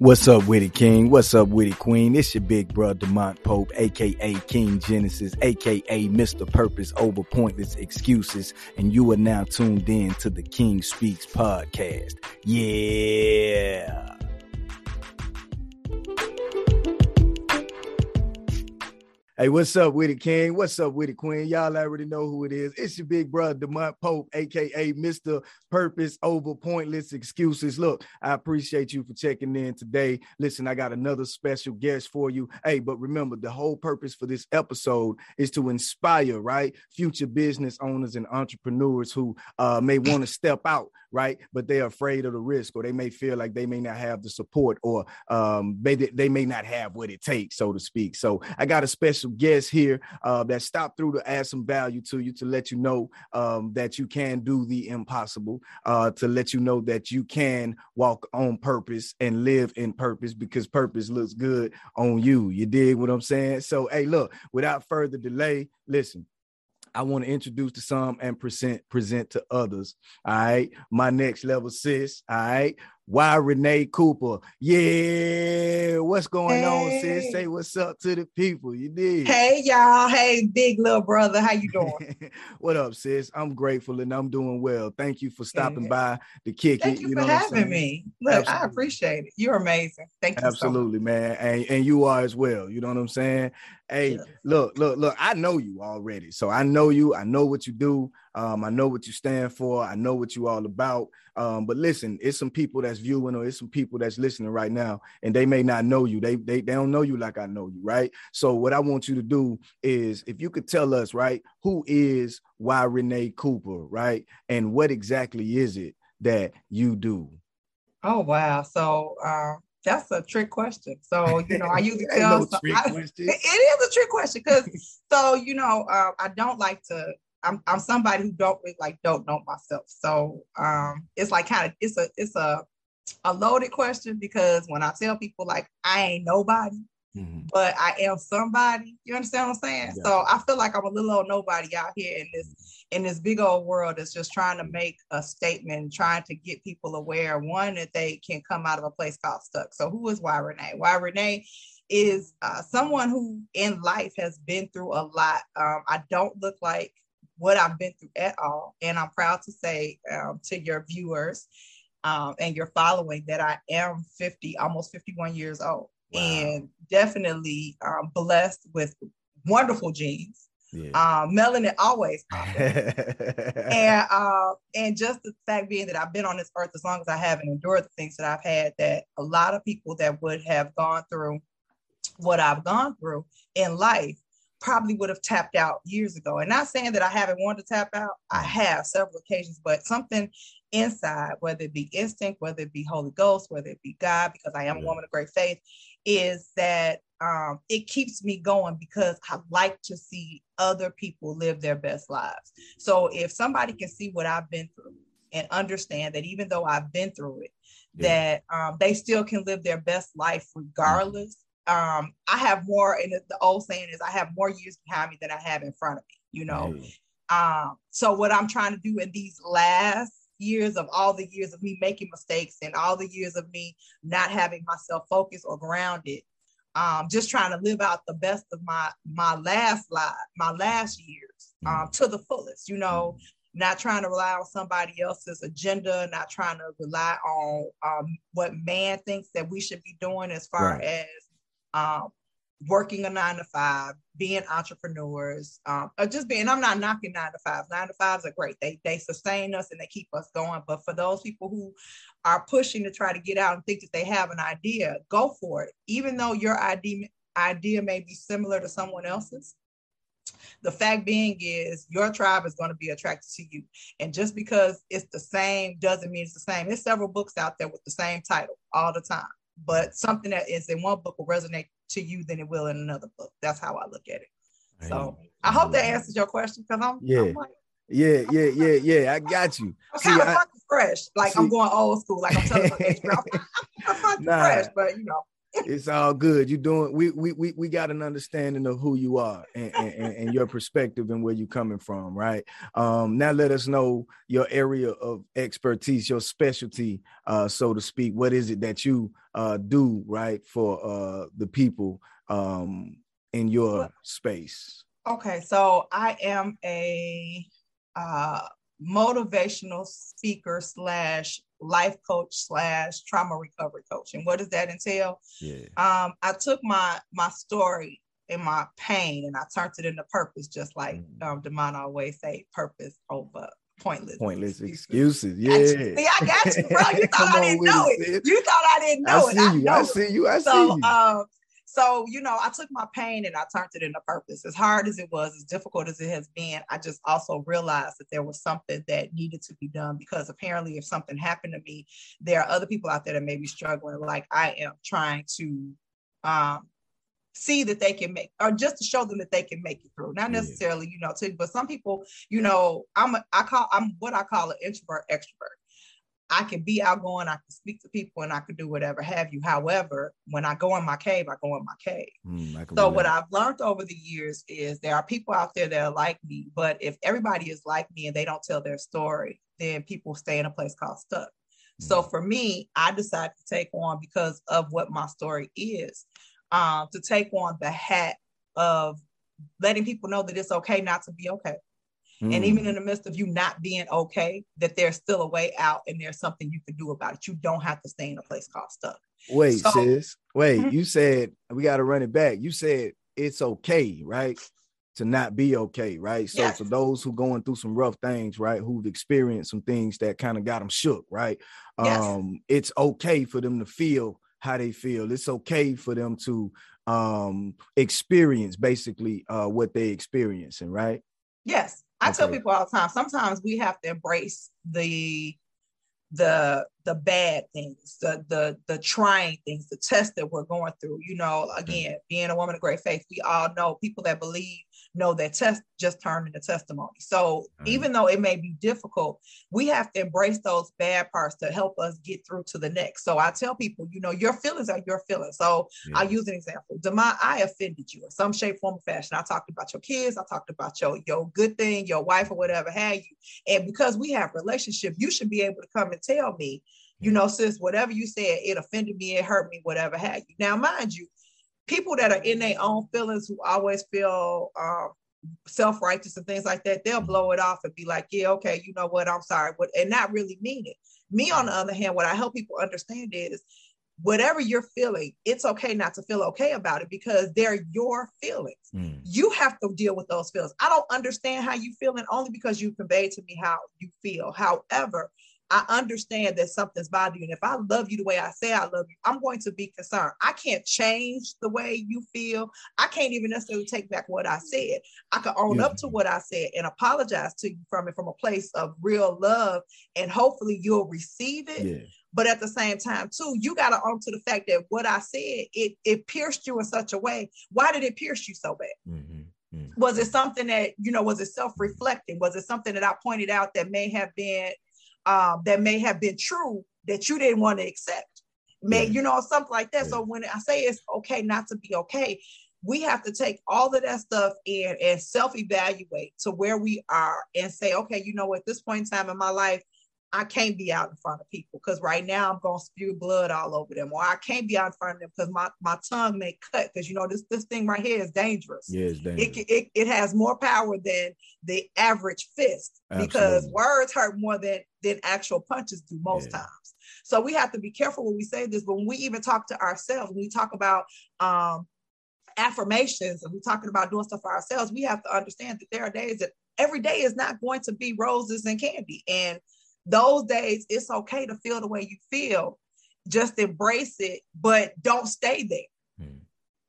What's up, Witty King? What's up, Witty Queen? It's your big brother, Demont Pope, aka King Genesis, aka Mr. Purpose over pointless excuses, and you are now tuned in to the King Speaks podcast. Yeah. Hey, what's up with it, King? What's up with it, Queen? Y'all already know who it is. It's your big brother, Demont Pope, aka Mr. Purpose over pointless excuses. Look, I appreciate you for checking in today. Listen, I got another special guest for you. Hey, but remember, the whole purpose for this episode is to inspire, right? Future business owners and entrepreneurs who uh, may want to step out, right? But they're afraid of the risk, or they may feel like they may not have the support, or um, they, they may not have what it takes, so to speak. So I got a special guest here uh, that stopped through to add some value to you, to let you know um, that you can do the impossible, uh, to let you know that you can walk on purpose and live in purpose because purpose looks good on you. You dig what I'm saying? So, hey, look, without further delay, listen. I want to introduce to some and present present to others. All right, my next level sis. All right, why Renee Cooper? Yeah, what's going hey. on, sis? Say what's up to the people. You did. Hey y'all. Hey, big little brother. How you doing? what up, sis? I'm grateful and I'm doing well. Thank you for stopping by to kick Thank it. You, you for having me. Look, Absolutely. I appreciate it. You're amazing. Thank you. Absolutely, so man. And, and you are as well. You know what I'm saying? Hey, yeah. look, look, look, I know you already. So I know you. I know what you do. Um, I know what you stand for. I know what you all about. Um, but listen, it's some people that's viewing or it's some people that's listening right now, and they may not know you. They, they they don't know you like I know you, right? So what I want you to do is if you could tell us, right, who is why Renee Cooper, right? And what exactly is it that you do? Oh wow. So uh, that's a trick question. So, you know, I usually tell no some, I, it is a trick question because so you know, uh, I don't like to I'm I'm somebody who don't really like don't know myself. So um it's like kind of it's a it's a a loaded question because when I tell people like I ain't nobody, mm-hmm. but I am somebody, you understand what I'm saying? Yeah. So I feel like I'm a little old nobody out here in this in this big old world that's just trying to make a statement, trying to get people aware, one, that they can come out of a place called stuck. So who is Why Renee? Why Renee is uh, someone who in life has been through a lot. Um, I don't look like what I've been through at all. And I'm proud to say um, to your viewers um, and your following that I am 50, almost 51 years old, wow. and definitely um, blessed with wonderful genes. Yeah. Um, melanin always and uh, and just the fact being that I've been on this earth as long as I have and endured the things that I've had, that a lot of people that would have gone through what I've gone through in life probably would have tapped out years ago. And not saying that I haven't wanted to tap out, I have several occasions, but something inside, whether it be instinct, whether it be Holy Ghost, whether it be God, because I am a woman of great faith, is that um, it keeps me going because I like to see other people live their best lives. So if somebody can see what I've been through and understand that even though I've been through it, yeah. that um, they still can live their best life regardless um, I have more, and the old saying is, I have more years behind me than I have in front of me, you know. Um, so what I'm trying to do in these last years of all the years of me making mistakes and all the years of me not having myself focused or grounded, um, just trying to live out the best of my my last life, my last years um, mm. to the fullest, you know. Mm. Not trying to rely on somebody else's agenda, not trying to rely on um, what man thinks that we should be doing as far right. as um, working a nine to five, being entrepreneurs, um, or just being, I'm not knocking nine to fives. Nine to fives are great. They, they sustain us and they keep us going. But for those people who are pushing to try to get out and think that they have an idea, go for it. Even though your idea, idea may be similar to someone else's, the fact being is your tribe is going to be attracted to you. And just because it's the same doesn't mean it's the same. There's several books out there with the same title all the time but something that is in one book will resonate to you than it will in another book. That's how I look at it. So I hope that answers your question because I'm yeah. I'm like, yeah, yeah, yeah, yeah. I got you. I'm kind of fresh. Like see, I'm going old school. Like I'm telling you, I'm, I'm, I'm nah, fresh, but you know. It's all good. You're doing. We we we we got an understanding of who you are and, and, and your perspective and where you're coming from, right? Um, now let us know your area of expertise, your specialty, uh, so to speak. What is it that you uh, do, right, for uh, the people um, in your space? Okay, so I am a uh, motivational speaker slash life coach slash trauma recovery coach. And what does that entail? Yeah. Um, I took my my story and my pain and I turned it into purpose, just like mm. um Demond always say, purpose over pointless. Pointless excuses. Yeah. See, I got you, bro. You thought I didn't know it. it. You thought I didn't know I it. See you. I, I see you. I so, see you. Um, so, you know, I took my pain and I turned it into purpose. As hard as it was, as difficult as it has been, I just also realized that there was something that needed to be done because apparently, if something happened to me, there are other people out there that may be struggling. Like I am trying to um, see that they can make or just to show them that they can make it through. Not necessarily you know to but some people you know i'm a, i call i'm what i call an introvert extrovert I can be outgoing, I can speak to people, and I can do whatever have you. However, when I go in my cave, I go in my cave. Mm, so what I've learned over the years is there are people out there that are like me, but if everybody is like me and they don't tell their story, then people stay in a place called stuck. Mm. So for me, I decided to take on because of what my story is, um, to take on the hat of letting people know that it's okay not to be okay. Mm. And even in the midst of you not being okay, that there's still a way out and there's something you can do about it. You don't have to stay in a place called stuck. Wait, so, sis. Wait, mm-hmm. you said we got to run it back. You said it's okay, right? To not be okay, right? So yes. for those who going through some rough things, right, who've experienced some things that kind of got them shook, right? Yes. Um, it's okay for them to feel how they feel. It's okay for them to um experience basically uh what they experiencing, right? Yes. I okay. tell people all the time, sometimes we have to embrace the the the bad things, the the the trying things, the tests that we're going through. You know, mm. again, being a woman of great faith, we all know people that believe know that test just turned into testimony. So mm-hmm. even though it may be difficult, we have to embrace those bad parts to help us get through to the next. So I tell people, you know, your feelings are your feelings. So yeah. I'll use an example. Demond, I offended you in some shape, form, or fashion. I talked about your kids, I talked about your your good thing, your wife or whatever have you. And because we have relationship, you should be able to come and tell me, you know, sis, whatever you said, it offended me, it hurt me, whatever had you. Now, mind you, people that are in their own feelings who always feel um, self-righteous and things like that, they'll blow it off and be like, yeah, okay, you know what, I'm sorry, but and not really mean it. Me, on the other hand, what I help people understand is whatever you're feeling, it's okay not to feel okay about it because they're your feelings. Mm. You have to deal with those feelings. I don't understand how you feeling only because you conveyed to me how you feel. However, I understand that something's bothering you. And if I love you the way I say I love you, I'm going to be concerned. I can't change the way you feel. I can't even necessarily take back what I said. I can own yeah. up to what I said and apologize to you from it from a place of real love. And hopefully you'll receive it. Yeah. But at the same time, too, you got to own to the fact that what I said, it, it pierced you in such a way. Why did it pierce you so bad? Mm-hmm. Mm-hmm. Was it something that, you know, was it self reflecting? Was it something that I pointed out that may have been um, that may have been true that you didn't want to accept. May, you know, something like that. So when I say it's okay not to be okay, we have to take all of that stuff in and self-evaluate to where we are and say, okay, you know, at this point in time in my life, I can't be out in front of people because right now I'm gonna spew blood all over them, or I can't be out in front of them because my, my tongue may cut because you know this this thing right here is dangerous. Yeah, it's dangerous. It, it, it has more power than the average fist Absolutely. because words hurt more than than actual punches do most yeah. times. So we have to be careful when we say this, but when we even talk to ourselves, when we talk about um, affirmations and we're talking about doing stuff for ourselves, we have to understand that there are days that every day is not going to be roses and candy and those days it's okay to feel the way you feel just embrace it but don't stay there mm.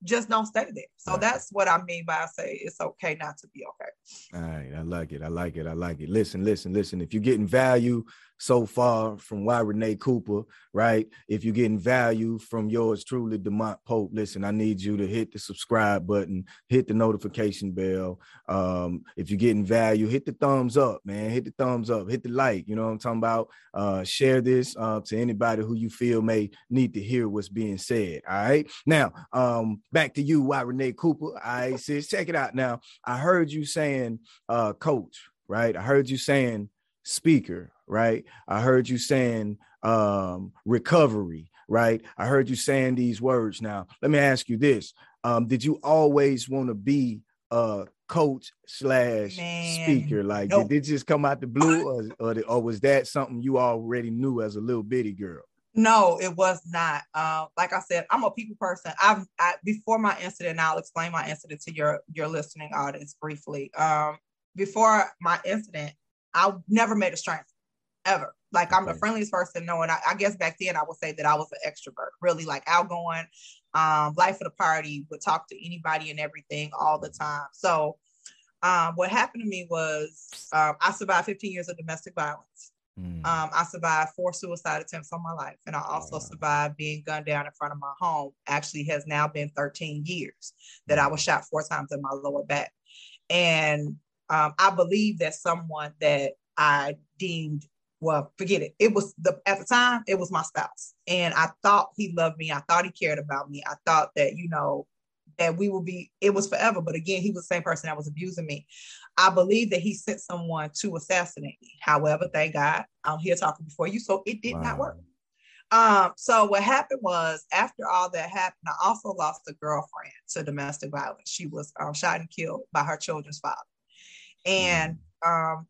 just don't stay there. So right. that's what I mean by I say it's okay not to be okay. All right, I like it. I like it. I like it. Listen, listen, listen. If you're getting value so far from why Renee Cooper, right? If you're getting value from yours truly, Demont Pope, listen, I need you to hit the subscribe button, hit the notification bell. Um, if you're getting value, hit the thumbs up, man. Hit the thumbs up, hit the like. You know what I'm talking about? Uh, share this uh, to anybody who you feel may need to hear what's being said. All right. Now, um, back to you, why Renee Cooper. Right, sis, check it out. Now, I heard you saying uh coach, right? I heard you saying speaker, right? I heard you saying um, recovery, right? I heard you saying these words. Now, let me ask you this: um, Did you always want to be a coach slash speaker? Like, nope. did it just come out the blue, or, or, or was that something you already knew as a little bitty girl? No, it was not. Uh, like I said, I'm a people person. I've I, before my incident. I'll explain my incident to your your listening audience briefly. Um, before my incident, I never made a stranger ever. Like I'm the friendliest person knowing. I, I, guess back then I would say that I was an extrovert, really like outgoing, um, life of the party, would talk to anybody and everything all the time. So um, what happened to me was um, I survived 15 years of domestic violence. Mm. Um, I survived four suicide attempts on my life, and I also survived being gunned down in front of my home. Actually, has now been 13 years that I was shot four times in my lower back, and um, I believe that someone that I deemed well, forget it. It was the at the time it was my spouse, and I thought he loved me. I thought he cared about me. I thought that you know that we would be. It was forever, but again, he was the same person that was abusing me. I believe that he sent someone to assassinate me. However, thank God, I'm here talking before you, so it did wow. not work. Um, so what happened was after all that happened, I also lost a girlfriend to domestic violence. She was um, shot and killed by her children's father. And um,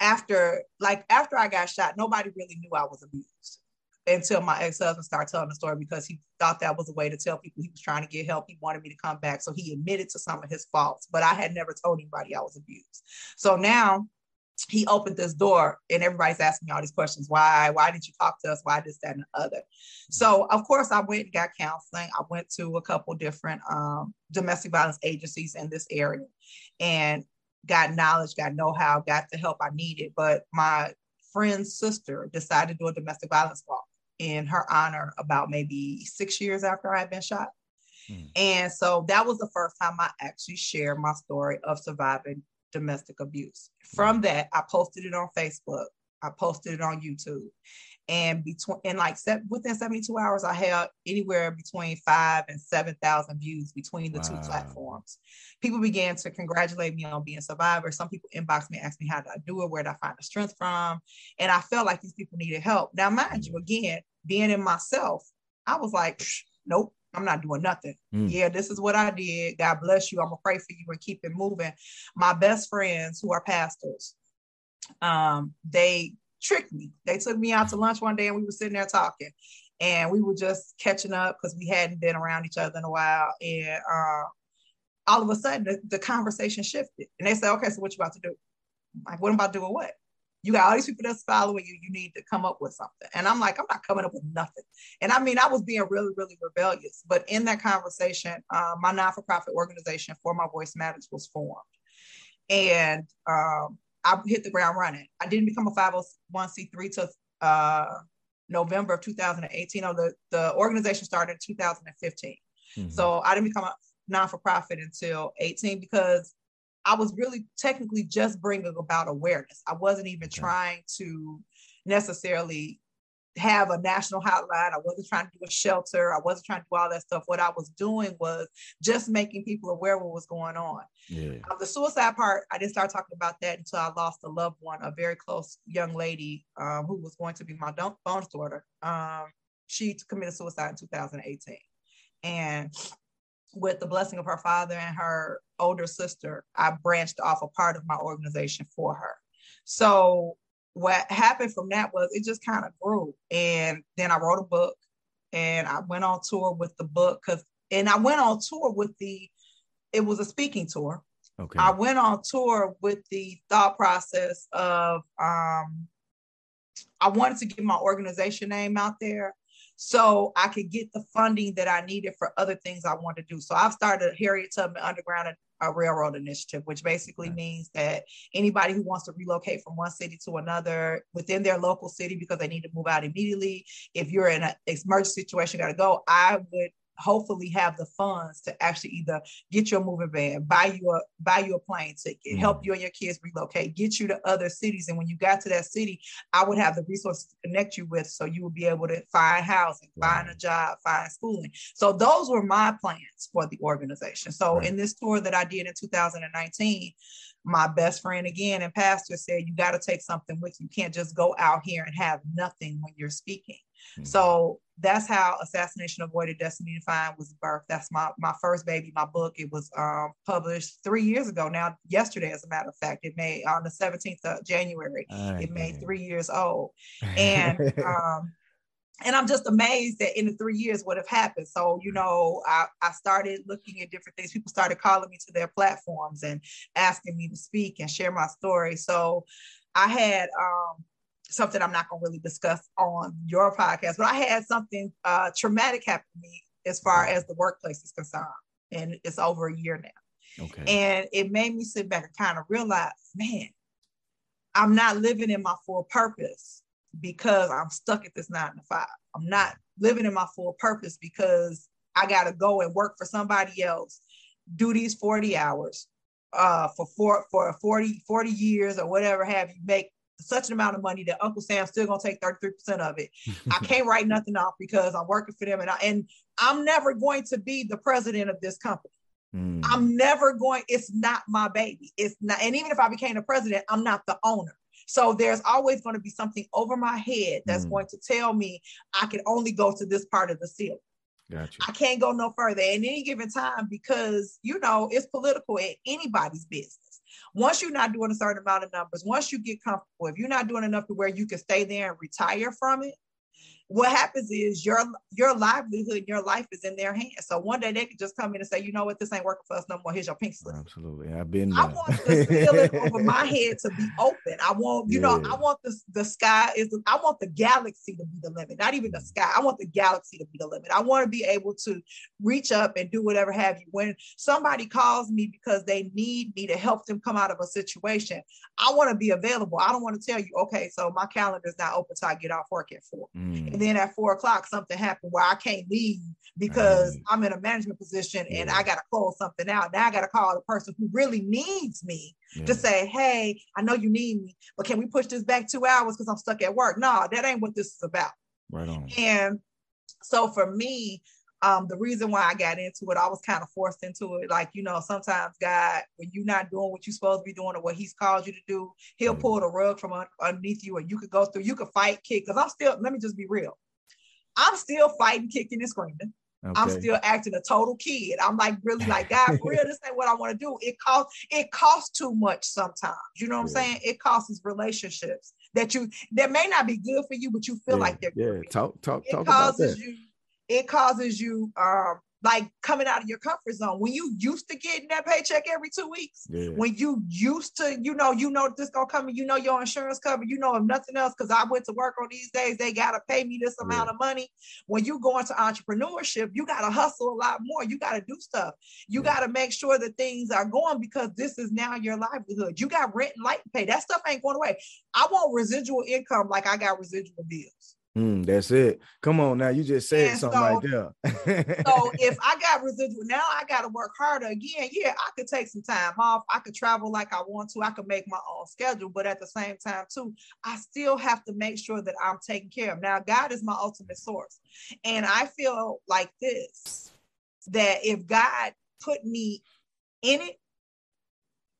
after, like after I got shot, nobody really knew I was abused until my ex-husband started telling the story because he thought that was a way to tell people he was trying to get help. He wanted me to come back. So he admitted to some of his faults, but I had never told anybody I was abused. So now he opened this door and everybody's asking me all these questions. Why? Why did you talk to us? Why this, that, and the other? So of course I went and got counseling. I went to a couple different um, domestic violence agencies in this area. And got knowledge, got know-how, got the help I needed. But my friend's sister decided to do a domestic violence walk in her honor about maybe six years after I had been shot. Hmm. And so that was the first time I actually shared my story of surviving domestic abuse. From hmm. that, I posted it on Facebook. I posted it on YouTube and between and like set, within 72 hours i had anywhere between five and seven thousand views between the wow. two platforms people began to congratulate me on being a survivor some people inboxed me asked me how did i do it where did i find the strength from and i felt like these people needed help now mind you again being in myself i was like nope I'm not doing nothing. Mm. Yeah, this is what I did. God bless you. I'm gonna pray for you and keep it moving. My best friends who are pastors, um, they tricked me. They took me out to lunch one day and we were sitting there talking and we were just catching up because we hadn't been around each other in a while. And uh, all of a sudden the, the, conversation shifted and they said, okay, so what you about to do? I'm like, what am I doing what? You got all these people that's following you. You need to come up with something. And I'm like, I'm not coming up with nothing. And I mean, I was being really, really rebellious. But in that conversation, uh, my non for profit organization, For My Voice Matters, was formed. And um, I hit the ground running. I didn't become a 501c3 till uh, November of 2018. Oh, the, the organization started in 2015. Mm-hmm. So I didn't become a non for profit until 18 because I was really technically just bringing about awareness. I wasn't even okay. trying to necessarily have a national hotline. I wasn't trying to do a shelter. I wasn't trying to do all that stuff. What I was doing was just making people aware of what was going on. Yeah. Um, the suicide part, I didn't start talking about that until I lost a loved one, a very close young lady um, who was going to be my bonus daughter. Um, she committed suicide in 2018. And with the blessing of her father and her older sister, I branched off a part of my organization for her. So what happened from that was it just kind of grew. And then I wrote a book and I went on tour with the book because and I went on tour with the it was a speaking tour. Okay. I went on tour with the thought process of um I wanted to get my organization name out there. So I could get the funding that I needed for other things I want to do. So I've started Harriet Tubman Underground a Railroad Initiative, which basically right. means that anybody who wants to relocate from one city to another within their local city because they need to move out immediately, if you're in an emergency situation, got to go, I would hopefully have the funds to actually either get you a moving van, buy you a buy you a plane ticket, mm-hmm. help you and your kids relocate, get you to other cities. And when you got to that city, I would have the resources to connect you with so you would be able to find housing, right. find a job, find schooling. So those were my plans for the organization. So right. in this tour that I did in 2019, my best friend again and pastor said you got to take something with you. You can't just go out here and have nothing when you're speaking. Mm-hmm. So that's how Assassination Avoided Destiny Defined was birthed. That's my my first baby, my book. It was um, published three years ago now, yesterday, as a matter of fact. It made on the 17th of January. it made three years old. And um, and I'm just amazed that in the three years what have happened. So, you know, I, I started looking at different things. People started calling me to their platforms and asking me to speak and share my story. So I had um something I'm not going to really discuss on your podcast, but I had something uh, traumatic happen to me as far as the workplace is concerned. And it's over a year now. Okay. And it made me sit back and kind of realize, man, I'm not living in my full purpose because I'm stuck at this nine to five. I'm not living in my full purpose because I got to go and work for somebody else, do these 40 hours uh, for, four, for 40, 40 years or whatever have you, make such an amount of money that Uncle Sam's still gonna take 33% of it. I can't write nothing off because I'm working for them and I and I'm never going to be the president of this company. Mm. I'm never going, it's not my baby. It's not, and even if I became the president, I'm not the owner. So there's always going to be something over my head that's mm. going to tell me I can only go to this part of the ceiling. Gotcha. I can't go no further at any given time because you know it's political at anybody's business. Once you're not doing a certain amount of numbers, once you get comfortable, if you're not doing enough to where you can stay there and retire from it, what happens is your your livelihood, your life is in their hands. So one day they could just come in and say, you know what, this ain't working for us no more. Here's your pink slip. Absolutely, I've been. I want the ceiling over my head to be open. I want, you yeah. know, I want the the sky is. I want the galaxy to be the limit, not even the sky. I want the galaxy to be the limit. I want to be able to reach up and do whatever have you. When somebody calls me because they need me to help them come out of a situation, I want to be available. I don't want to tell you, okay, so my calendar is not open till I get off work at four. Mm then at four o'clock, something happened where I can't leave because right. I'm in a management position yeah. and I got to close something out. Now I got to call the person who really needs me yeah. to say, Hey, I know you need me, but can we push this back two hours because I'm stuck at work? No, that ain't what this is about. Right on. And so for me, um, the reason why I got into it, I was kind of forced into it. Like, you know, sometimes God, when you're not doing what you're supposed to be doing or what He's called you to do, He'll mm-hmm. pull the rug from un- underneath you and you could go through, you could fight, kick. Cause I'm still, let me just be real. I'm still fighting, kicking, and screaming. Okay. I'm still acting a total kid. I'm like really like God, for real, this ain't what I want to do. It costs it costs too much sometimes. You know what yeah. I'm saying? It costs relationships that you that may not be good for you, but you feel yeah. like they're yeah. Talk talk it talk about that. You, it causes you um, like coming out of your comfort zone. When you used to getting that paycheck every two weeks yeah. when you used to you know you know this gonna come and you know your insurance cover you know if nothing else because i went to work on these days they gotta pay me this amount yeah. of money. When you go into entrepreneurship you gotta hustle a lot more. You gotta do stuff. You yeah. gotta make sure that things are going because this is now your livelihood. You got rent and light pay. That stuff ain't going away. I want residual income like i got residual bills Mm, that's it. Come on now, you just said and something so, right there. so if I got residual now, I got to work harder again. Yeah, I could take some time off. I could travel like I want to. I could make my own schedule, but at the same time too, I still have to make sure that I'm taken care of. Now, God is my ultimate source, and I feel like this: that if God put me in it,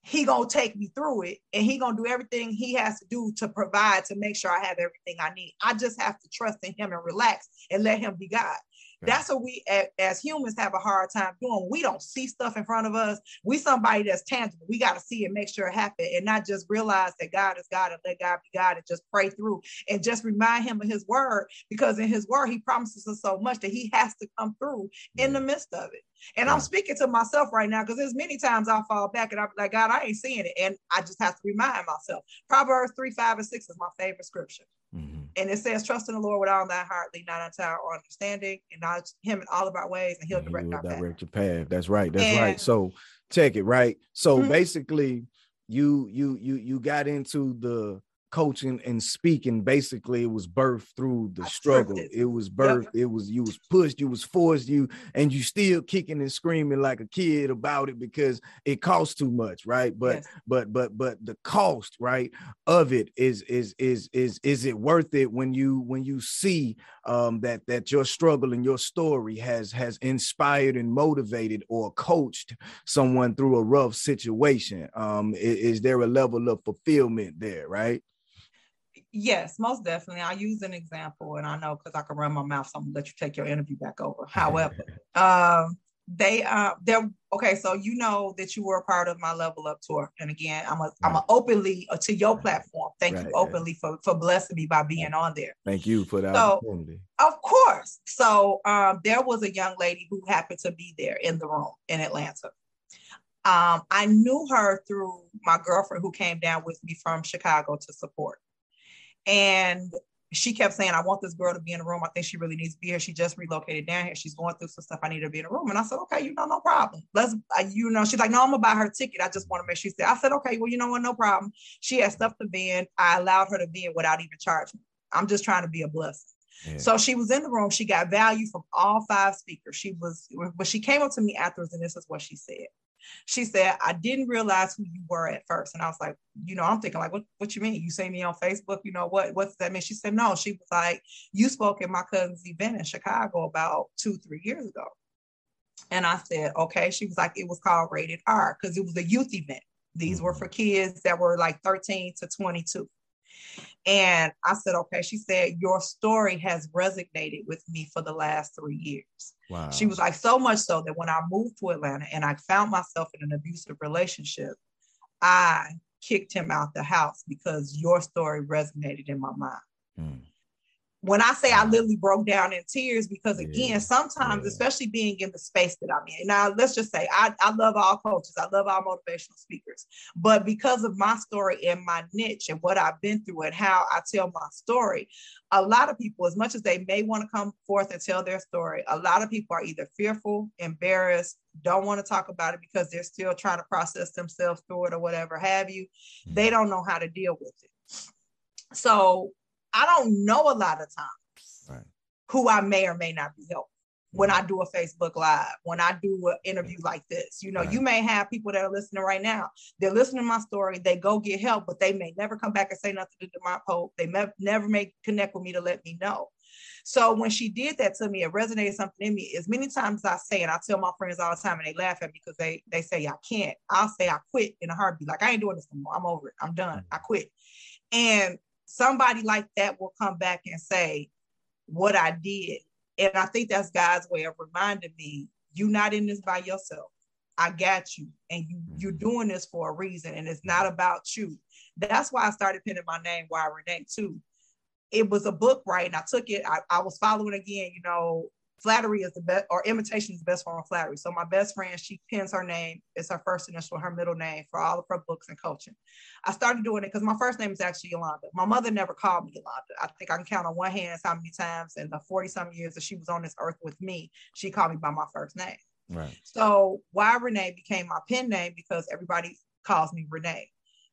he gonna take me through it and he gonna do everything he has to do to provide to make sure I have everything I need. I just have to trust in him and relax and let him be God. That's what we as humans have a hard time doing. We don't see stuff in front of us. We somebody that's tangible. We got to see it, make sure it happen, and not just realize that God is God and let God be God and just pray through and just remind him of his word because in his word he promises us so much that he has to come through in the midst of it. And yeah. I'm speaking to myself right now because there's many times I fall back and I'm like, God, I ain't seeing it. And I just have to remind myself. Proverbs 3, 5, and 6 is my favorite scripture. Mm-hmm. And it says, trust in the Lord with all thy heart, lean not unto our understanding, and not him in all of our ways, and he'll direct, he will direct your path. That's right. That's and, right. So take it, right? So mm-hmm. basically, you you you you got into the coaching and speaking basically it was birthed through the I struggle. it was birthed yep. it was you was pushed you was forced you and you still kicking and screaming like a kid about it because it costs too much right? But yes. but but but the cost right of it is is is is is it worth it when you when you see um that that your struggle and your story has has inspired and motivated or coached someone through a rough situation? Um is, is there a level of fulfillment there right Yes, most definitely. I'll use an example, and I know because I can run my mouth, so I'm gonna let you take your interview back over. However, um, they uh they're okay. So you know that you were a part of my level up tour, and again, I'm a right. I'm a openly uh, to your platform. Thank right, you openly right. for for blessing me by being on there. Thank you for that so, opportunity. Of course. So um, there was a young lady who happened to be there in the room in Atlanta. Um, I knew her through my girlfriend who came down with me from Chicago to support. And she kept saying, I want this girl to be in the room. I think she really needs to be here. She just relocated down here. She's going through some stuff. I need her to be in the room. And I said, okay, you know, no problem. Let's, you know, she's like, no, I'm gonna buy her ticket. I just want to make sure. She said, I said, okay, well, you know what? No problem. She had stuff to vend. I allowed her to vend without even charging. I'm just trying to be a blessing. Yeah. So she was in the room. She got value from all five speakers. She was, but she came up to me afterwards, and this is what she said. She said, I didn't realize who you were at first. And I was like, you know, I'm thinking like, what, what you mean? You see me on Facebook, you know, what, what does that mean? She said, no, she was like, you spoke at my cousin's event in Chicago about two, three years ago. And I said, okay. She was like, it was called Rated R because it was a youth event. These were mm-hmm. for kids that were like 13 to 22. And I said, okay. She said, your story has resonated with me for the last three years. Wow. She was like, so much so that when I moved to Atlanta and I found myself in an abusive relationship, I kicked him out the house because your story resonated in my mind. Mm when I say I literally broke down in tears, because again, yeah. sometimes, yeah. especially being in the space that I'm in, now let's just say I, I love all coaches, I love all motivational speakers, but because of my story and my niche and what I've been through and how I tell my story, a lot of people, as much as they may want to come forth and tell their story, a lot of people are either fearful, embarrassed, don't want to talk about it because they're still trying to process themselves through it or whatever have you. Mm-hmm. They don't know how to deal with it. So I don't know a lot of times right. who I may or may not be helping when I do a Facebook Live, when I do an interview like this. You know, right. you may have people that are listening right now. They're listening to my story. They go get help, but they may never come back and say nothing to my Pope. They may, never may connect with me to let me know. So when she did that to me, it resonated something in me. As many times as I say, and I tell my friends all the time, and they laugh at me because they they say I can't. I'll say I quit in a heartbeat. Like I ain't doing this anymore. I'm over it. I'm done. Mm. I quit. And somebody like that will come back and say what I did. And I think that's God's way of reminding me, you're not in this by yourself. I got you, and you you're mm-hmm. doing this for a reason, and it's not about you. That's why I started pinning my name, Why Renee, too. It was a book, right? And I took it. I, I was following again, you know, flattery is the best or imitation is the best form of flattery. So my best friend, she pins her name, it's her first initial, her middle name for all of her books and coaching. I started doing it because my first name is actually Yolanda. My mother never called me Yolanda. I think I can count on one hand how many times in the 40 some years that she was on this earth with me, she called me by my first name. Right. So why Renee became my pen name because everybody calls me Renee.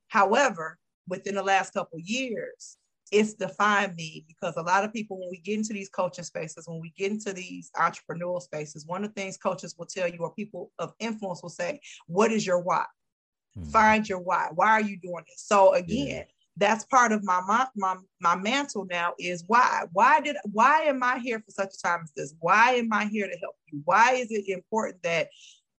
However, within the last couple years, it's defined me because a lot of people, when we get into these coaching spaces, when we get into these entrepreneurial spaces, one of the things coaches will tell you or people of influence will say, What is your why? Mm-hmm. Find your why. Why are you doing this? So again, yeah. that's part of my, my my my mantle now is why. Why did why am I here for such a time as this? Why am I here to help you? Why is it important that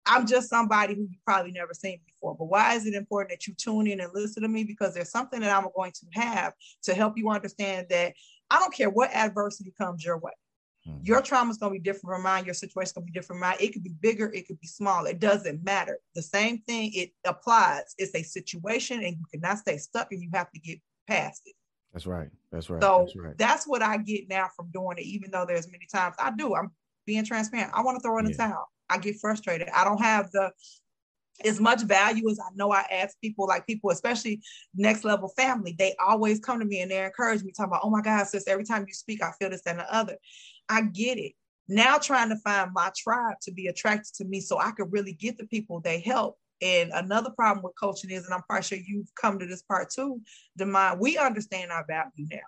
I'm just somebody who you've probably never seen before. But why is it important that you tune in and listen to me? Because there's something that I'm going to have to help you understand that I don't care what adversity comes your way. Mm-hmm. Your trauma is going to be different from mine. Your situation is going to be different from mine. It could be bigger. It could be small. It doesn't matter. The same thing, it applies. It's a situation and you cannot stay stuck and you have to get past it. That's right. That's right. So that's, right. that's what I get now from doing it, even though there's many times I do. I'm being transparent. I want to throw in yeah. a towel. I get frustrated. I don't have the as much value as I know I ask people, like people, especially next level family, they always come to me and they encourage me, talking about, oh my God, sis, every time you speak, I feel this and the other. I get it. Now trying to find my tribe to be attracted to me so I could really get the people they help. And another problem with coaching is, and I'm pretty sure you've come to this part too, Demond, we understand our value now.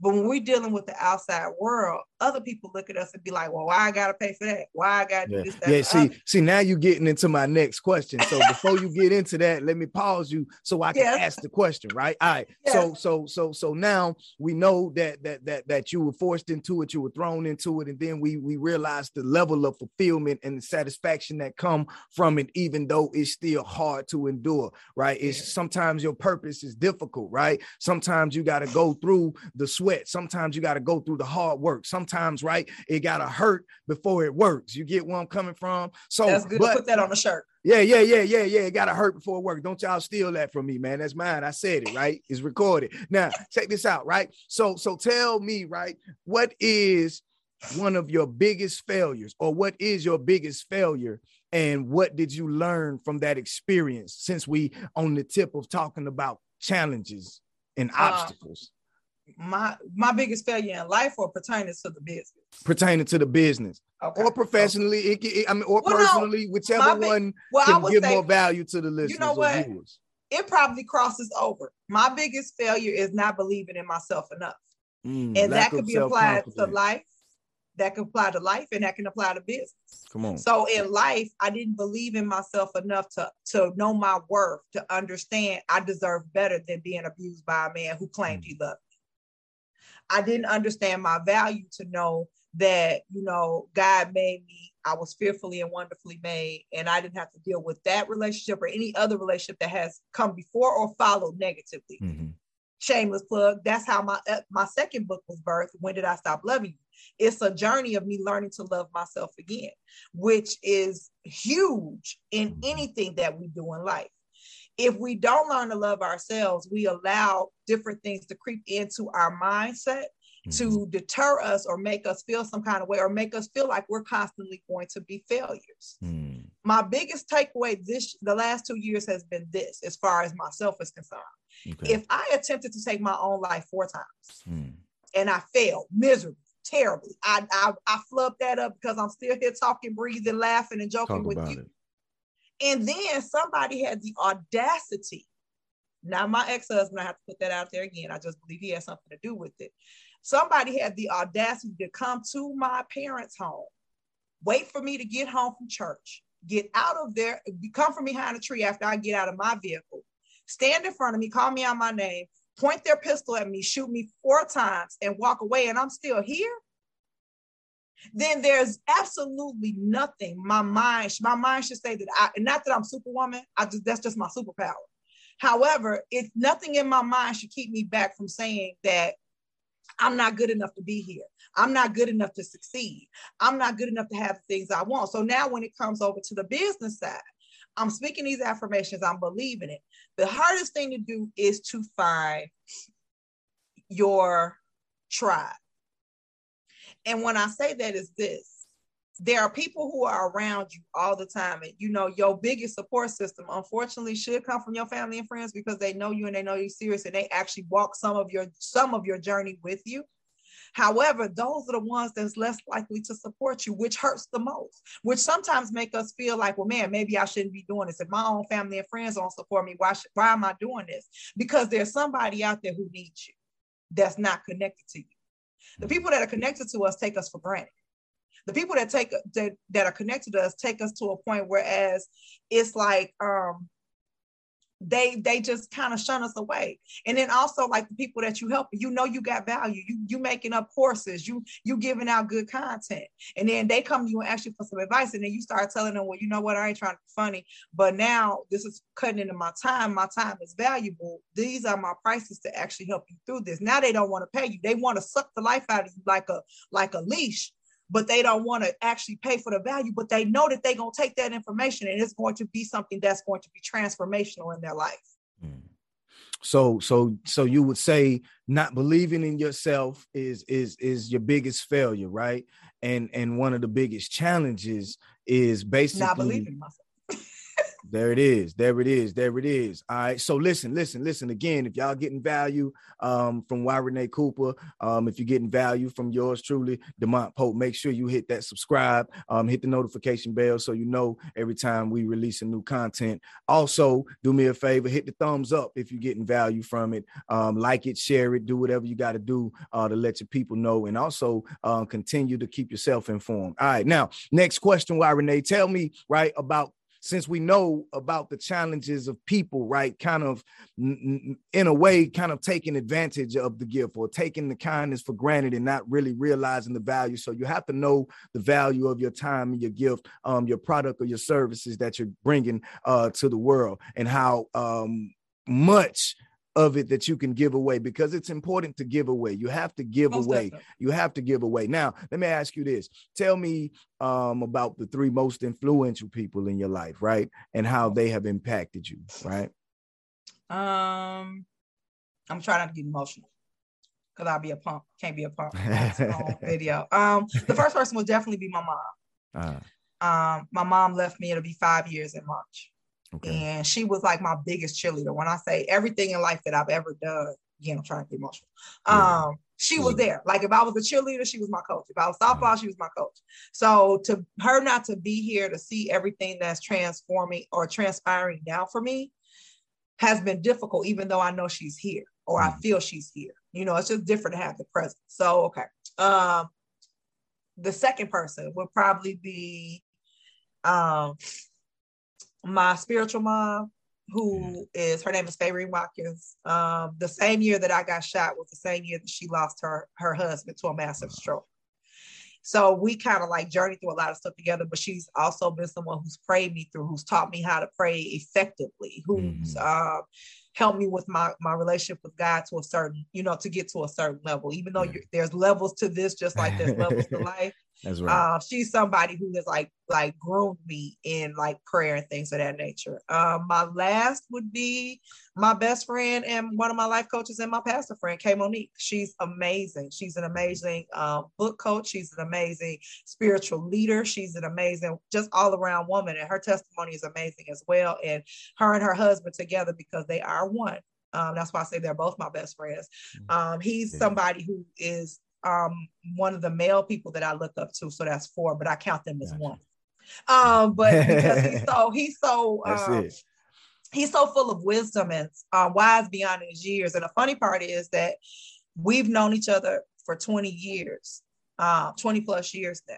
But when we're dealing with the outside world, other people look at us and be like, "Well, why I gotta pay for that? Why I gotta yeah. do this?" That, yeah, see, other? see, now you're getting into my next question. So before you get into that, let me pause you so I can yes. ask the question. Right? All right. Yes. So, so, so, so now we know that that that that you were forced into it, you were thrown into it, and then we we realized the level of fulfillment and the satisfaction that come from it, even though it's still hard to endure. Right? It's sometimes your purpose is difficult. Right? Sometimes you got to go through the sweat sweat. Sometimes you got to go through the hard work. Sometimes, right, it got to hurt before it works. You get where I'm coming from? So that's good but, to put that on the shirt. Yeah, yeah, yeah, yeah, yeah. It got to hurt before it works. Don't y'all steal that from me, man. That's mine. I said it, right? It's recorded. Now, check this out, right? So, so tell me, right, what is one of your biggest failures or what is your biggest failure and what did you learn from that experience since we on the tip of talking about challenges and uh, obstacles my my biggest failure in life or pertaining to the business? Pertaining to the business. Okay. Or professionally, okay. it, it, I mean, or well, personally, no, whichever big, one well, can give say, more value to the listeners. You know what? It probably crosses over. My biggest failure is not believing in myself enough. Mm, and that could be applied to life, that can apply to life, and that can apply to business. Come on. So in life, I didn't believe in myself enough to, to know my worth, to understand I deserve better than being abused by a man who claimed mm. he loved I didn't understand my value to know that, you know, God made me, I was fearfully and wonderfully made, and I didn't have to deal with that relationship or any other relationship that has come before or followed negatively. Mm-hmm. Shameless plug. That's how my uh, my second book was birthed. When did I stop loving you? It's a journey of me learning to love myself again, which is huge in mm-hmm. anything that we do in life if we don't learn to love ourselves, we allow different things to creep into our mindset mm-hmm. to deter us or make us feel some kind of way or make us feel like we're constantly going to be failures. Mm. My biggest takeaway this the last two years has been this as far as myself is concerned. Okay. If I attempted to take my own life four times mm. and I failed miserably, terribly, I, I I flubbed that up because I'm still here talking, breathing, laughing, and joking Talk with you. It. And then somebody had the audacity. Now, my ex husband, I have to put that out there again. I just believe he has something to do with it. Somebody had the audacity to come to my parents' home, wait for me to get home from church, get out of there, come from behind a tree after I get out of my vehicle, stand in front of me, call me out my name, point their pistol at me, shoot me four times, and walk away, and I'm still here then there's absolutely nothing my mind my mind should say that I not that I'm superwoman I just that's just my superpower. However it's nothing in my mind should keep me back from saying that I'm not good enough to be here I'm not good enough to succeed I'm not good enough to have the things I want. So now when it comes over to the business side I'm speaking these affirmations I'm believing it. The hardest thing to do is to find your tribe and when I say that is this, there are people who are around you all the time. And you know, your biggest support system, unfortunately, should come from your family and friends because they know you and they know you're serious and they actually walk some of your some of your journey with you. However, those are the ones that's less likely to support you, which hurts the most, which sometimes make us feel like, well, man, maybe I shouldn't be doing this. If my own family and friends don't support me, why, should, why am I doing this? Because there's somebody out there who needs you that's not connected to you. The people that are connected to us take us for granted. The people that take that, that are connected to us take us to a point whereas it's like um they they just kind of shun us away. And then also like the people that you help you know you got value. You you making up courses you you giving out good content. And then they come to you and ask you for some advice and then you start telling them well you know what? I ain't trying to be funny. But now this is cutting into my time. My time is valuable. These are my prices to actually help you through this. Now they don't want to pay you. They want to suck the life out of you like a like a leash but they don't want to actually pay for the value, but they know that they're going to take that information and it's going to be something that's going to be transformational in their life. Mm. So, so, so you would say not believing in yourself is is is your biggest failure, right? And and one of the biggest challenges is basically not believing myself. There it is. There it is. There it is. All right. So listen, listen, listen again. If y'all getting value um, from Y Renee Cooper, um, if you're getting value from yours truly, Demont Pope, make sure you hit that subscribe, um, hit the notification bell so you know every time we release a new content. Also, do me a favor, hit the thumbs up if you're getting value from it. Um, like it, share it, do whatever you got to do uh, to let your people know, and also uh, continue to keep yourself informed. All right. Now, next question, Y Renee, tell me right about since we know about the challenges of people, right? Kind of in a way, kind of taking advantage of the gift or taking the kindness for granted and not really realizing the value. So you have to know the value of your time and your gift, um, your product or your services that you're bringing uh, to the world and how um, much of it that you can give away because it's important to give away. You have to give most away. Definitely. You have to give away. Now, let me ask you this. Tell me um, about the three most influential people in your life, right? And how they have impacted you, right? Um, I'm trying not to get emotional because I'll be a punk. Can't be a punk video. Um, the first person will definitely be my mom. Uh-huh. Um, my mom left me. It'll be five years in March. Okay. And she was like my biggest cheerleader. When I say everything in life that I've ever done, again, I'm trying to be emotional. Yeah. Um, she was there. Like if I was a cheerleader, she was my coach. If I was softball, she was my coach. So to her not to be here to see everything that's transforming or transpiring now for me has been difficult, even though I know she's here or I mm. feel she's here. You know, it's just different to have the present. So okay. Um, the second person would probably be um my spiritual mom, who is her name is Fayreen Watkins. Um, the same year that I got shot was the same year that she lost her her husband to a massive stroke. So we kind of like journeyed through a lot of stuff together, but she's also been someone who's prayed me through, who's taught me how to pray effectively, who's mm-hmm. uh, helped me with my my relationship with God to a certain, you know, to get to a certain level. Even though there's levels to this, just like there's levels to life. That's right. Uh, she's somebody who has like like groomed me in like prayer and things of that nature. Um, my last would be my best friend and one of my life coaches and my pastor friend, Kay Monique. She's amazing. She's an amazing um, book coach. She's an amazing spiritual leader. She's an amazing, just all around woman, and her testimony is amazing as well. And her and her husband together because they are one. Um, that's why I say they're both my best friends. Mm. Um, he's somebody who is um, one of the male people that I look up to. So that's four, but I count them as gotcha. one. Um, but because he's so he's so um, he's so full of wisdom and uh, wise beyond his years. And the funny part is that we've known each other for 20 years, uh, 20 plus years now,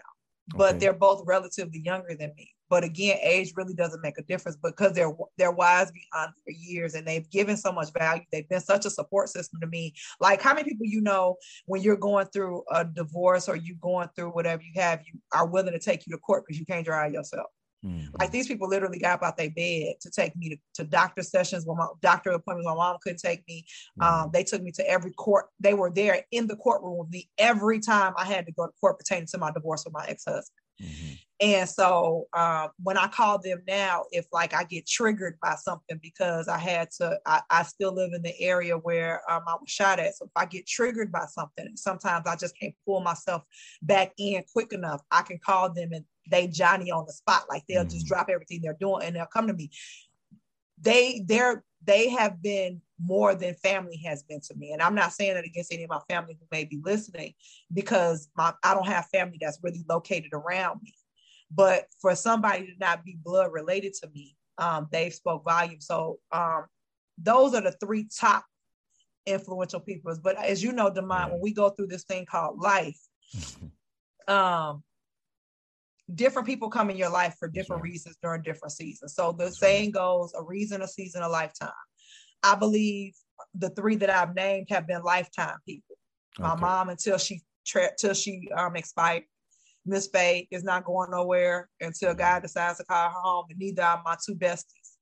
but okay. they're both relatively younger than me. But again, age really doesn't make a difference because they're they're wise beyond their years and they've given so much value. They've been such a support system to me. Like how many people you know when you're going through a divorce or you going through whatever you have, you are willing to take you to court because you can't drive yourself. Mm-hmm. Like these people literally got up out their bed to take me to, to doctor sessions when my doctor appointments, my mom couldn't take me. Mm-hmm. Um, they took me to every court. They were there in the courtroom with me every time I had to go to court pertaining to my divorce with my ex-husband. Mm-hmm. And so uh, when I call them now, if like I get triggered by something because I had to, I, I still live in the area where um, I was shot at. So if I get triggered by something, sometimes I just can't pull myself back in quick enough. I can call them and they Johnny on the spot, like they'll mm-hmm. just drop everything they're doing and they'll come to me. They they're they have been more than family has been to me. And I'm not saying that against any of my family who may be listening, because my I don't have family that's really located around me but for somebody to not be blood related to me, um, they spoke volume. So um, those are the three top influential people. But as you know, Demond, when we go through this thing called life, um, different people come in your life for different reasons during different seasons. So the saying goes, a reason, a season, a lifetime. I believe the three that I've named have been lifetime people. Okay. My mom until she tra- till she um, expired. Miss Faye is not going nowhere until mm-hmm. God decides to call her home, and neither are my two besties.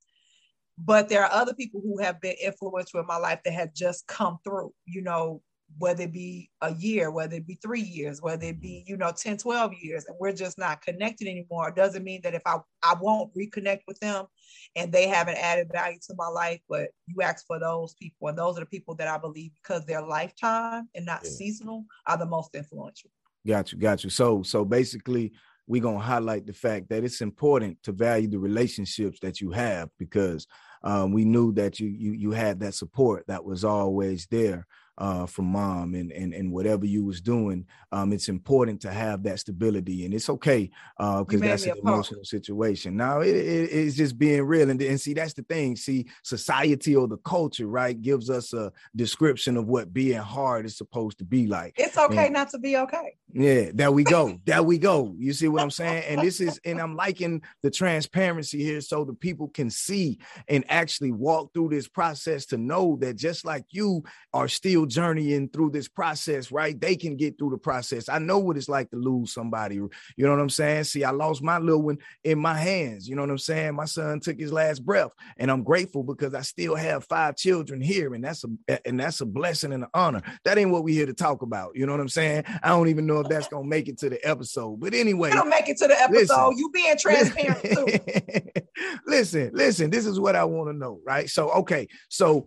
But there are other people who have been influential in my life that have just come through, you know, whether it be a year, whether it be three years, whether it be, mm-hmm. you know, 10, 12 years, and we're just not connected anymore. It doesn't mean that if I, I won't reconnect with them and they haven't added value to my life, but you ask for those people, and those are the people that I believe because they're lifetime and not yeah. seasonal are the most influential. Got you, got you. So, so basically, we're to highlight the fact that it's important to value the relationships that you have because um, we knew that you you you had that support that was always there uh, from mom and, and and whatever you was doing, um, it's important to have that stability, and it's okay because uh, that's an emotional situation. Now it, it, it's just being real, and, and see that's the thing. See, society or the culture, right, gives us a description of what being hard is supposed to be like. It's okay and, not to be okay. Yeah, there we go. there we go. You see what I'm saying? And this is, and I'm liking the transparency here, so the people can see and actually walk through this process to know that just like you are still journeying through this process, right? They can get through the process. I know what it's like to lose somebody. You know what I'm saying? See, I lost my little one in my hands. You know what I'm saying? My son took his last breath, and I'm grateful because I still have five children here, and that's a and that's a blessing and an honor. That ain't what we're here to talk about. You know what I'm saying? I don't even know if that's gonna make it to the episode, but anyway, don't make it to the episode. Listen, you being transparent too. listen, listen. This is what I want to know, right? So, okay, so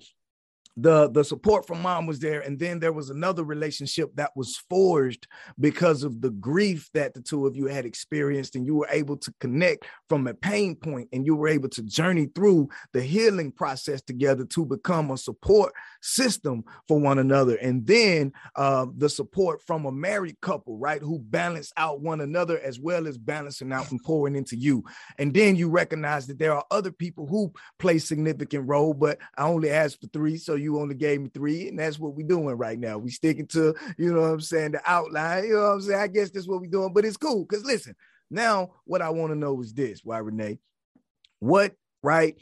the the support from mom was there. And then there was another relationship that was forged because of the grief that the two of you had experienced. And you were able to connect from a pain point and you were able to journey through the healing process together to become a support system for one another. And then uh, the support from a married couple right who balance out one another as well as balancing out and pouring into you. And then you recognize that there are other people who play significant role but i only asked for three so you only gave me three, and that's what we're doing right now. We sticking to, you know what I'm saying, the outline. You know what I'm saying? I guess that's what we're doing, but it's cool. Because listen, now what I want to know is this, why Renee? What right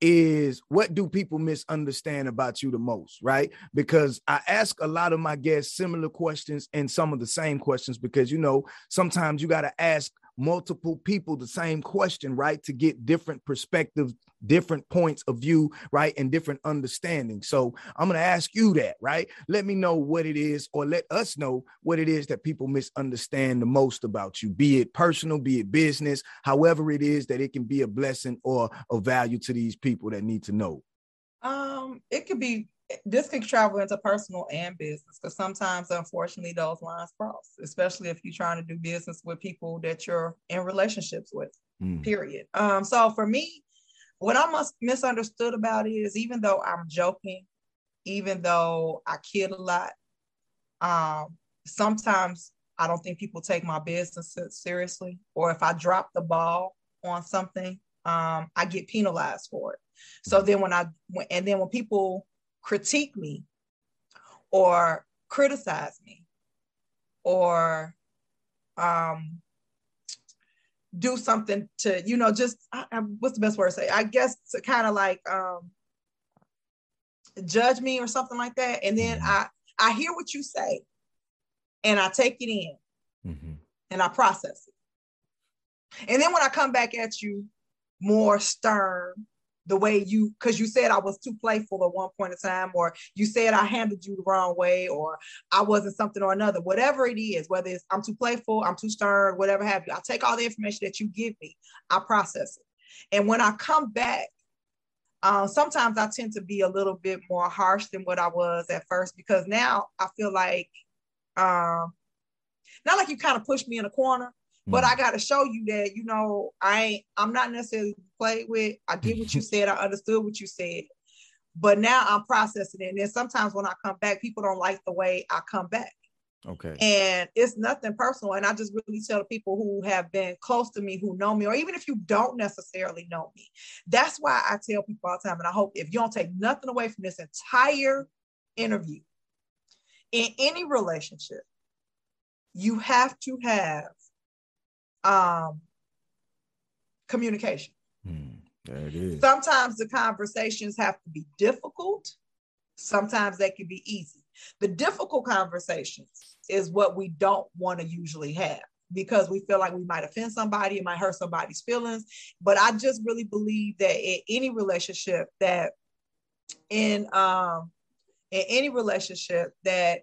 is what do people misunderstand about you the most, right? Because I ask a lot of my guests similar questions and some of the same questions because you know sometimes you got to ask multiple people the same question, right? To get different perspectives, different points of view, right? And different understanding. So I'm going to ask you that, right? Let me know what it is, or let us know what it is that people misunderstand the most about you, be it personal, be it business, however it is that it can be a blessing or a value to these people that need to know. Um, it could be this could travel into personal and business because sometimes unfortunately those lines cross especially if you're trying to do business with people that you're in relationships with mm. period um so for me what i must misunderstood about it is even though i'm joking even though i kid a lot um sometimes i don't think people take my business seriously or if i drop the ball on something um i get penalized for it so hmm. then when i and then when people critique me or criticize me or um, do something to, you know, just I, I, what's the best word to say? I guess to kind of like um, judge me or something like that. And then mm-hmm. I I hear what you say and I take it in mm-hmm. and I process it. And then when I come back at you more stern the way you because you said I was too playful at one point in time, or you said I handled you the wrong way, or I wasn't something or another, whatever it is, whether it's I'm too playful, I'm too stern, whatever have you. I take all the information that you give me, I process it. And when I come back, uh, sometimes I tend to be a little bit more harsh than what I was at first because now I feel like um, not like you kind of pushed me in a corner, but mm. I got to show you that, you know, I ain't, I'm not necessarily played with. I did what you said. I understood what you said. But now I'm processing it. And then sometimes when I come back, people don't like the way I come back. Okay. And it's nothing personal. And I just really tell people who have been close to me, who know me, or even if you don't necessarily know me, that's why I tell people all the time. And I hope if you don't take nothing away from this entire interview, in any relationship, you have to have um, communication. Hmm, there it is. Sometimes the conversations have to be difficult. Sometimes they can be easy. The difficult conversations is what we don't want to usually have because we feel like we might offend somebody, it might hurt somebody's feelings. But I just really believe that in any relationship that in um in any relationship that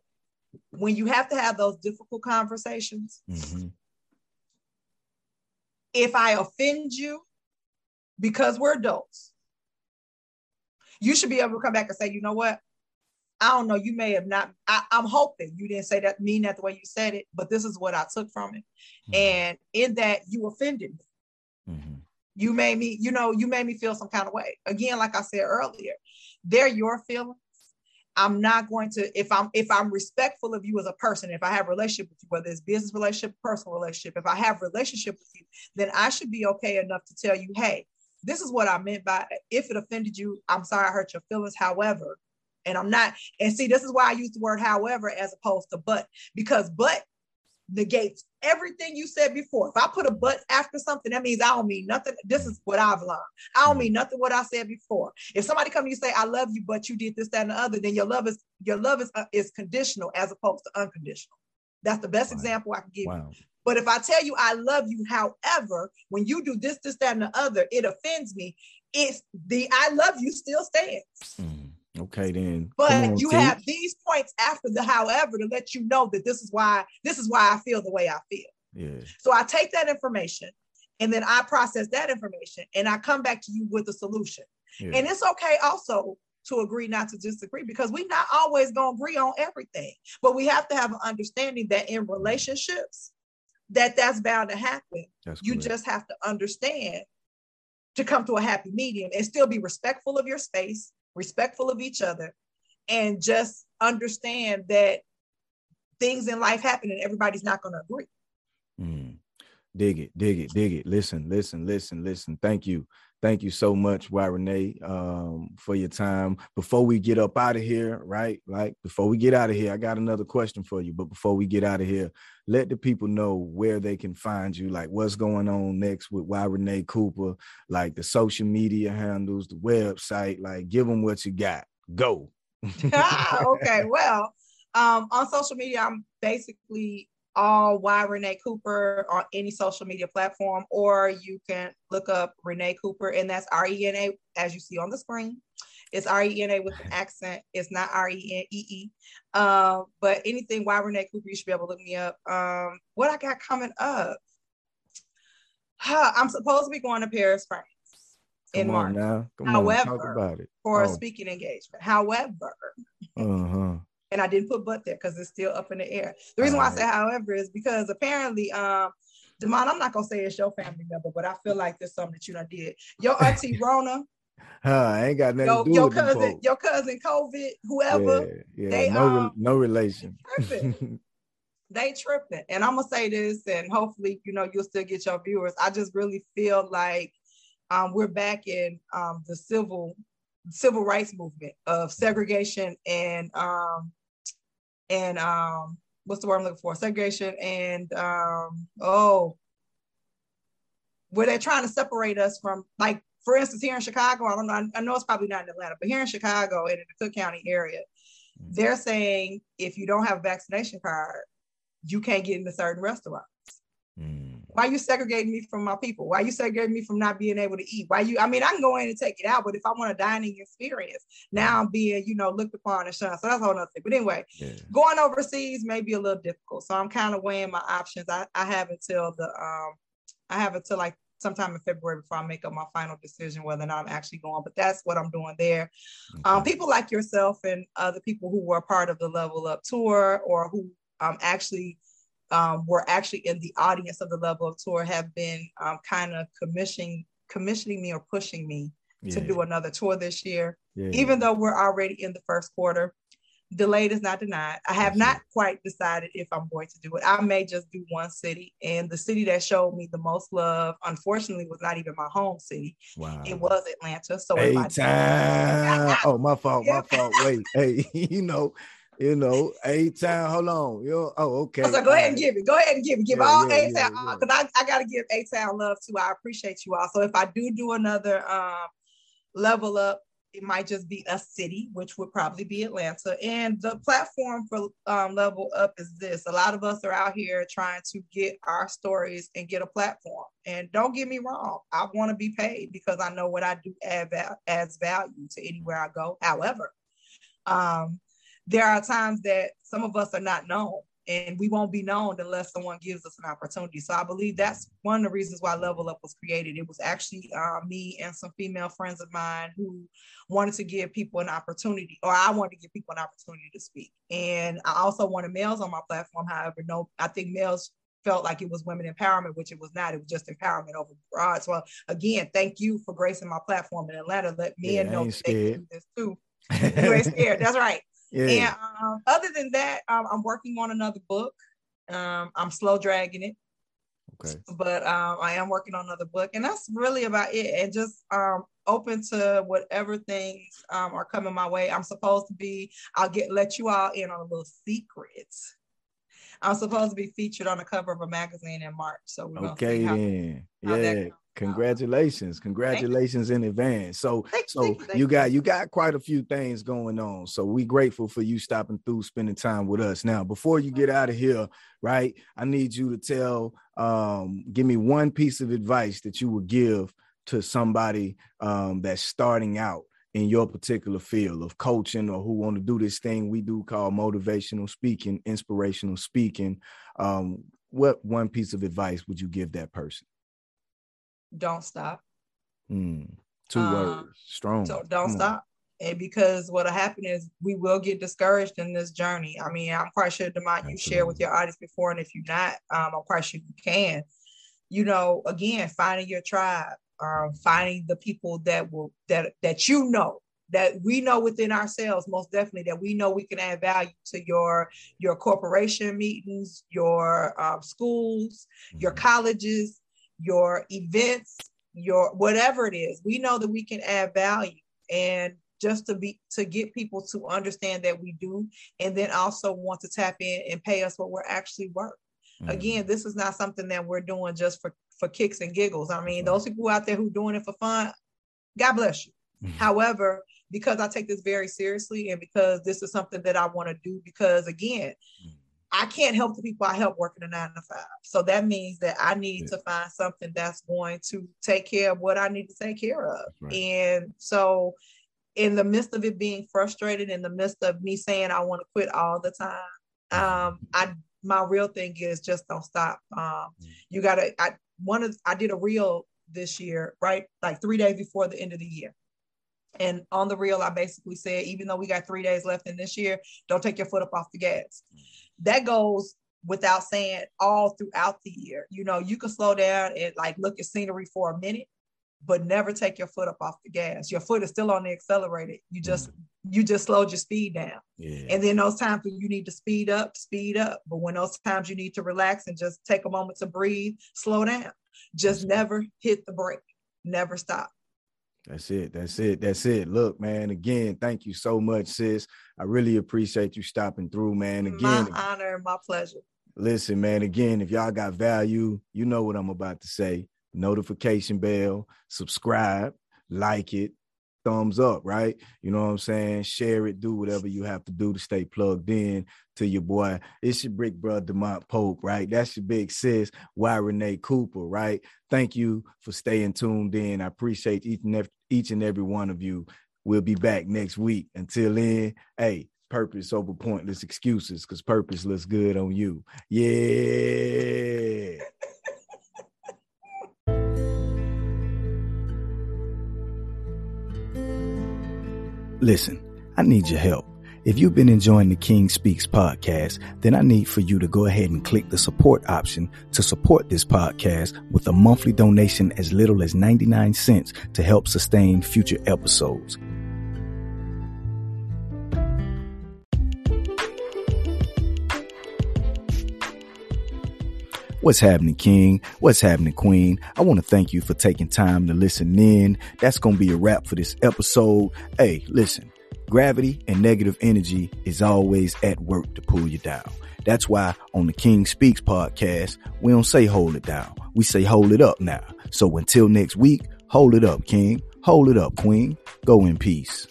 when you have to have those difficult conversations, mm-hmm if I offend you, because we're adults, you should be able to come back and say, you know what? I don't know, you may have not, I, am hoping you didn't say that, mean that the way you said it, but this is what I took from it. Mm-hmm. And in that you offended me. Mm-hmm. You made me, you know, you made me feel some kind of way. Again, like I said earlier, they're your feelings. I'm not going to, if I'm if I'm respectful of you as a person, if I have relationship with you, whether it's business relationship, personal relationship, if I have relationship with you, then I should be okay enough to tell you, hey, this is what I meant by if it offended you, I'm sorry I hurt your feelings. However, and I'm not, and see, this is why I use the word however as opposed to but, because but negates everything you said before. If I put a but after something, that means I don't mean nothing. This is what I've learned. I don't mean nothing what I said before. If somebody come to you say I love you, but you did this, that, and the other, then your love is your love is uh, is conditional as opposed to unconditional. That's the best wow. example I can give wow. you. But if I tell you I love you, however, when you do this, this, that, and the other, it offends me. It's the I love you still stands. Mm. Okay, then. But you teach. have these points after the however to let you know that this is why this is why I feel the way I feel. Yeah. So I take that information and then I process that information and I come back to you with a solution. Yeah. And it's okay also to agree not to disagree because we're not always going to agree on everything. But we have to have an understanding that in mm-hmm. relationships that that's bound to happen. That's you correct. just have to understand to come to a happy medium and still be respectful of your space respectful of each other, and just understand that things in life happen and everybody's not going to agree. Mm. Dig it, dig it, dig it. Listen, listen, listen, listen. Thank you. Thank you so much, Y Renee, um, for your time. Before we get up out of here, right? Like before we get out of here, I got another question for you. But before we get out of here, let the people know where they can find you, like what's going on next with Y Renee Cooper, like the social media handles, the website. Like, give them what you got. Go. okay, well, um, on social media, I'm basically all Y Renee Cooper on any social media platform, or you can look up Renee Cooper, and that's R E N A as you see on the screen. It's R E N A with an accent. It's not R E N E E. Um, but anything Y Renee Cooper, you should be able to look me up. Um, what I got coming up? Huh, I'm supposed to be going to Paris, France in March. Now. Come However, on, for oh. a speaking engagement. However, uh-huh and I didn't put but there because it's still up in the air. The reason why I say however is because apparently, um, Demond, I'm not gonna say it's your family member, but I feel like there's something that you done did. Your auntie Rona. Huh, I ain't got nothing your, to do your with cousin, your cousin COVID, whoever. Yeah, yeah they, no, um, no relation. they tripping. And I'm gonna say this, and hopefully, you know, you'll still get your viewers. I just really feel like um, we're back in um, the civil civil rights movement of segregation and um, and um, what's the word I'm looking for? Segregation and um, oh, where they're trying to separate us from, like, for instance, here in Chicago, I don't know, I know it's probably not in Atlanta, but here in Chicago and in the Cook County area, mm-hmm. they're saying if you don't have a vaccination card, you can't get into certain restaurants. Mm. Why you segregating me from my people? Why you segregating me from not being able to eat? Why you? I mean, I can go in and take it out, but if I want a dining experience, now I'm being, you know, looked upon and shunned. So that's a whole other thing. But anyway, yeah. going overseas may be a little difficult. So I'm kind of weighing my options. I, I have until the um, I have until like sometime in February before I make up my final decision whether or not I'm actually going. But that's what I'm doing there. Um, okay. Um, people like yourself and other people who were part of the Level Up tour or who um, actually um, were actually in the audience of the level up tour have been um, kind of commissioning commissioning me or pushing me yeah. to do another tour this year yeah. even though we're already in the first quarter delayed is not denied i have not quite decided if i'm going to do it i may just do one city and the city that showed me the most love unfortunately was not even my home city wow. it was atlanta so hey, time. oh my fault my fault wait hey you know you know, A Town. Hold on. You oh, okay. So go ahead and give it. Go ahead and give it. Give yeah, all A Town yeah, because yeah. I, I got to give A Town love too. I appreciate you all. So if I do do another um, level up, it might just be a city, which would probably be Atlanta. And the platform for um, level up is this: a lot of us are out here trying to get our stories and get a platform. And don't get me wrong, I want to be paid because I know what I do add adds value to anywhere I go. However, um, there are times that some of us are not known and we won't be known unless someone gives us an opportunity. So I believe that's one of the reasons why Level Up was created. It was actually uh, me and some female friends of mine who wanted to give people an opportunity, or I wanted to give people an opportunity to speak. And I also wanted males on my platform. However, no, I think males felt like it was women empowerment, which it was not. It was just empowerment over broad. So again, thank you for gracing my platform in Atlanta. Let men yeah, know that they can do this too. you ain't scared. That's right. Yeah. And um, other than that, um, I'm working on another book. Um, I'm slow dragging it. Okay. But um, I am working on another book, and that's really about it. And just um, open to whatever things um, are coming my way. I'm supposed to be. I'll get let you all in on a little secret. I'm supposed to be featured on the cover of a magazine in March. So we're okay how. How yeah. Congratulations. Congratulations in advance. So so you got you got quite a few things going on. So we grateful for you stopping through, spending time with us. Now, before you get out of here, right? I need you to tell um give me one piece of advice that you would give to somebody um that's starting out in your particular field of coaching or who want to do this thing we do call motivational speaking, inspirational speaking. Um, what one piece of advice would you give that person? Don't stop. Mm, two um, words, strong. So don't Come stop. On. And because what'll happen is we will get discouraged in this journey. I mean, I'm quite sure Demont you share with your audience before, and if you're not, um, I'm quite sure you can. You know, again, finding your tribe, um, finding the people that will that that you know that we know within ourselves most definitely that we know we can add value to your your corporation meetings your um, schools your mm-hmm. colleges your events, your whatever it is. We know that we can add value and just to be to get people to understand that we do and then also want to tap in and pay us what we're actually worth. Mm-hmm. Again, this is not something that we're doing just for for kicks and giggles. I mean, those people out there who doing it for fun, God bless you. Mm-hmm. However, because I take this very seriously and because this is something that I want to do because again, mm-hmm I can't help the people I help working a nine to five. So that means that I need yeah. to find something that's going to take care of what I need to take care of. Right. And so, in the midst of it being frustrated, in the midst of me saying I want to quit all the time, mm-hmm. um, I my real thing is just don't stop. Um, mm-hmm. You gotta. I one of I did a reel this year, right? Like three days before the end of the year. And on the reel, I basically said, even though we got three days left in this year, don't take your foot up off the gas. That goes without saying all throughout the year. You know, you can slow down and like look at scenery for a minute, but never take your foot up off the gas. Your foot is still on the accelerator. You just mm-hmm. you just slowed your speed down. Yeah. And then those times when you need to speed up, speed up. But when those times you need to relax and just take a moment to breathe, slow down. Just never hit the brake. Never stop. That's it. That's it. That's it. Look, man, again, thank you so much, sis. I really appreciate you stopping through, man. Again, my honor, my pleasure. Listen, man, again, if y'all got value, you know what I'm about to say. Notification bell, subscribe, like it, thumbs up, right? You know what I'm saying? Share it, do whatever you have to do to stay plugged in to your boy. It's your big brother Demont Pope, right? That's your big sis, Y Renee Cooper, right? Thank you for staying tuned in. I appreciate each and every, each and every one of you. We'll be back next week. Until then, hey, purpose over pointless excuses because purpose looks good on you. Yeah. Listen, I need your help. If you've been enjoying the King Speaks podcast, then I need for you to go ahead and click the support option to support this podcast with a monthly donation as little as 99 cents to help sustain future episodes. What's happening, King? What's happening, Queen? I want to thank you for taking time to listen in. That's going to be a wrap for this episode. Hey, listen, gravity and negative energy is always at work to pull you down. That's why on the King Speaks podcast, we don't say hold it down. We say hold it up now. So until next week, hold it up, King. Hold it up, Queen. Go in peace.